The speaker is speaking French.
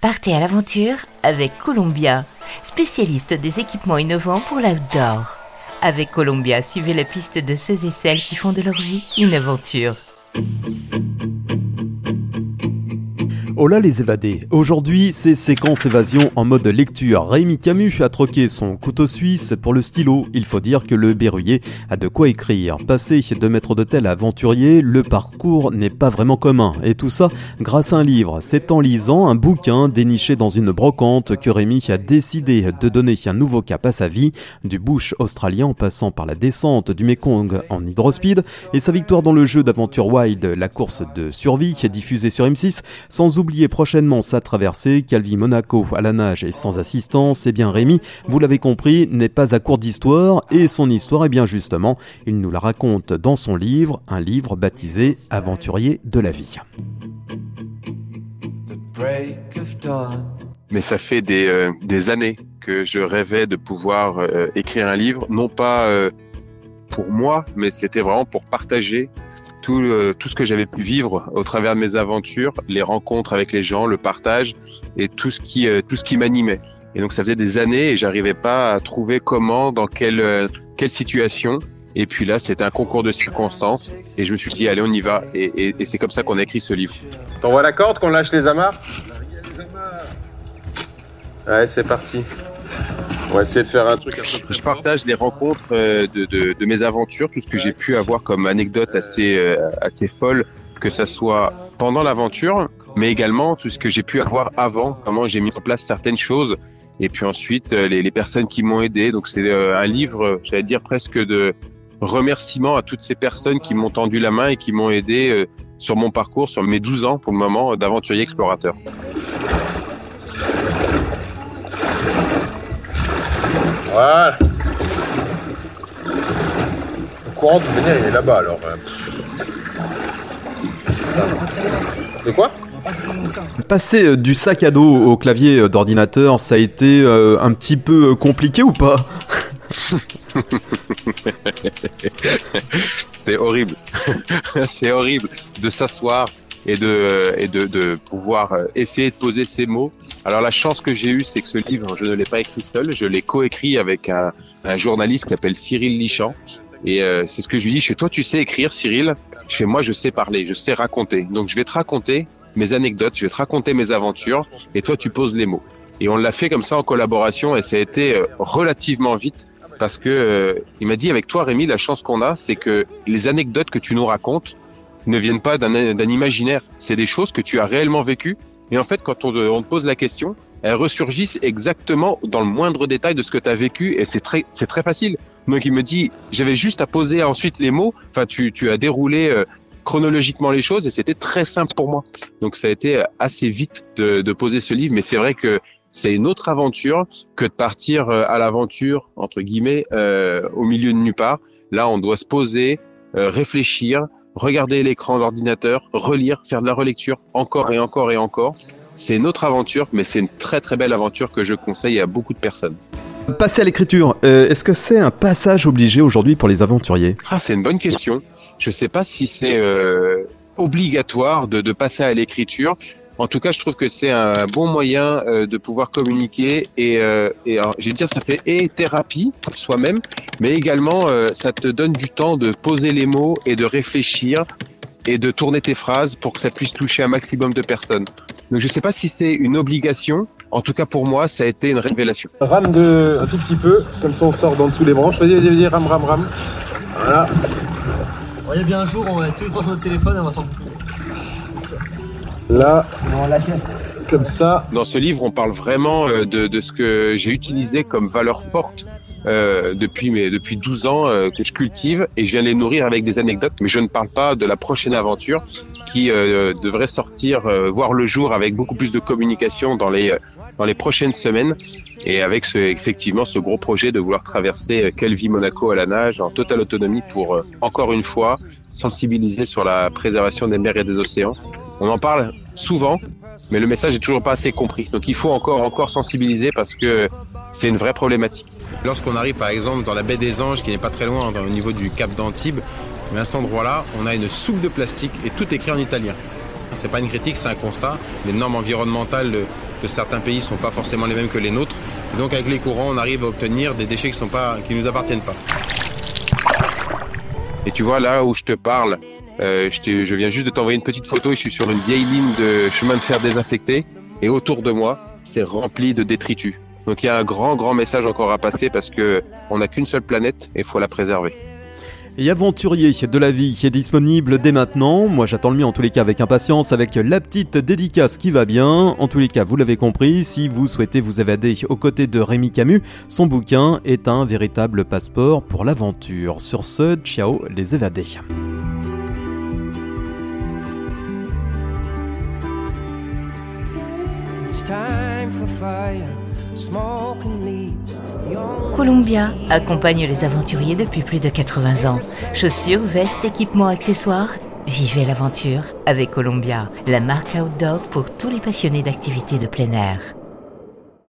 Partez à l'aventure avec Columbia, spécialiste des équipements innovants pour l'outdoor. Avec Columbia, suivez la piste de ceux et celles qui font de leur vie une aventure. Hola les évadés. Aujourd'hui, c'est séquence évasion en mode lecture. Rémi Camus a troqué son couteau suisse pour le stylo. Il faut dire que le berruyer a de quoi écrire. Passé de maître d'hôtel à aventurier, le parcours n'est pas vraiment commun. Et tout ça grâce à un livre. C'est en lisant un bouquin déniché dans une brocante que Rémi a décidé de donner un nouveau cap à sa vie, du bush australien en passant par la descente du Mekong en hydrospeed et sa victoire dans le jeu d'aventure wild, la course de survie diffusée sur M6, sans oublier Oubliez prochainement sa traversée, Calvi Monaco à la nage et sans assistance, et eh bien Rémi, vous l'avez compris, n'est pas à court d'histoire, et son histoire, est eh bien justement, il nous la raconte dans son livre, un livre baptisé Aventurier de la vie. Mais ça fait des, euh, des, années que je rêvais de pouvoir euh, écrire un livre, non pas euh, pour moi, mais c'était vraiment pour partager tout, tout ce que j'avais pu vivre au travers de mes aventures, les rencontres avec les gens, le partage et tout ce qui, euh, qui m'animait. Et donc ça faisait des années et j'arrivais pas à trouver comment, dans quelle, euh, quelle situation. Et puis là, c'était un concours de circonstances et je me suis dit, allez, on y va. Et, et, c'est comme ça qu'on a écrit ce livre. T'envoies la corde, qu'on lâche les amarres? Ouais, c'est parti. On va essayer de faire un truc. Je partage les rencontres euh, de, de, de, mes aventures, tout ce que j'ai pu avoir comme anecdote assez euh, assez folle, que ça soit pendant l'aventure, mais également tout ce que j'ai pu avoir avant, comment j'ai mis en place certaines choses, et puis ensuite euh, les, les personnes qui m'ont aidé. Donc c'est un livre, j'allais dire presque de remerciements à toutes ces personnes qui m'ont tendu la main et qui m'ont aidé sur mon parcours, sur mes 12 ans pour le moment d'aventurier explorateur. Voilà. Le courant, de manière, il est là-bas alors. Euh. De quoi Passer euh, du sac à dos au clavier euh, d'ordinateur, ça a été un petit peu compliqué ou pas C'est horrible. C'est horrible de s'asseoir et de, et de, de pouvoir essayer de poser ces mots alors la chance que j'ai eue, c'est que ce livre, je ne l'ai pas écrit seul, je l'ai coécrit avec un, un, journaliste qui s'appelle Cyril Lichamp. Et euh, c'est ce que je lui dis, je toi tu sais écrire Cyril, je moi je sais parler, je sais raconter. Donc je vais te raconter mes anecdotes, je vais te raconter mes aventures, et toi tu poses les mots. Et on l'a fait comme ça en collaboration, et ça a été euh, relativement vite, parce que euh, il m'a dit avec toi Rémi, la chance qu'on a, c'est que les anecdotes que tu nous racontes ne viennent pas d'un imaginaire, c'est des choses que tu as réellement vécues et en fait, quand on, on te pose la question, elles ressurgissent exactement dans le moindre détail de ce que tu as vécu et c'est très, c'est très facile. Donc il me dit, j'avais juste à poser ensuite les mots. Enfin, tu, tu as déroulé euh, chronologiquement les choses et c'était très simple pour moi. Donc ça a été assez vite de, de poser ce livre, mais c'est vrai que c'est une autre aventure que de partir euh, à l'aventure entre guillemets euh, au milieu de nulle part. Là, on doit se poser, euh, réfléchir, regarder l'écran d'ordinateur, relire, faire de la relecture encore et encore et encore. C'est une autre aventure, mais c'est une très très belle aventure que je conseille à beaucoup de personnes. Passer à l'écriture, euh, est-ce que c'est un passage obligé aujourd'hui pour les aventuriers? Ah, c'est une bonne question. Je ne sais pas si c'est euh, obligatoire de, de, passer à l'écriture. En tout cas, je trouve que c'est un bon moyen euh, de pouvoir communiquer et, euh, et je vais dire, ça fait et thérapie pour soi-même, mais également euh, ça te donne du temps de poser les mots et de réfléchir et de tourner tes phrases pour que ça puisse toucher un maximum de personnes. Donc je ne sais pas si c'est une obligation. En tout cas pour moi, ça a été une révélation. Rame de un tout petit peu, comme ça on sort dans dessous les branches. Vas-y, vas-y, vas-y, rame, rame, rame. Voilà. Voyez bien un jour, on va tous les trois sur notre téléphone et on va s'en Là, comme ça. Dans ce livre, on parle vraiment euh, de, de ce que j'ai utilisé comme valeur forte euh, depuis, mes, depuis 12 ans euh, que je cultive et je viens les nourrir avec des anecdotes, mais je ne parle pas de la prochaine aventure qui euh, devrait sortir, euh, voir le jour avec beaucoup plus de communication dans les, dans les prochaines semaines et avec ce, effectivement ce gros projet de vouloir traverser Calvi Monaco à la nage en totale autonomie pour encore une fois sensibiliser sur la préservation des mers et des océans on en parle souvent, mais le message est toujours pas assez compris. Donc il faut encore, encore sensibiliser parce que c'est une vraie problématique. Lorsqu'on arrive par exemple dans la baie des Anges, qui n'est pas très loin au niveau du cap d'Antibes, mais à cet endroit-là, on a une soupe de plastique et tout écrit en italien. C'est pas une critique, c'est un constat. Les normes environnementales de certains pays ne sont pas forcément les mêmes que les nôtres. donc avec les courants, on arrive à obtenir des déchets qui ne nous appartiennent pas. Et tu vois là où je te parle, euh, je, viens juste de t'envoyer une petite photo. Je suis sur une vieille ligne de chemin de fer désinfecté et autour de moi, c'est rempli de détritus. Donc il y a un grand, grand message encore à passer parce que on n'a qu'une seule planète et il faut la préserver. Et Aventurier de la vie est disponible dès maintenant. Moi j'attends le mien en tous les cas avec impatience avec la petite dédicace qui va bien. En tous les cas, vous l'avez compris, si vous souhaitez vous évader aux côtés de Rémi Camus, son bouquin est un véritable passeport pour l'aventure. Sur ce, ciao les évadés. Columbia accompagne les aventuriers depuis plus de 80 ans. Chaussures, vestes, équipements, accessoires. Vivez l'aventure avec Columbia, la marque outdoor pour tous les passionnés d'activités de plein air.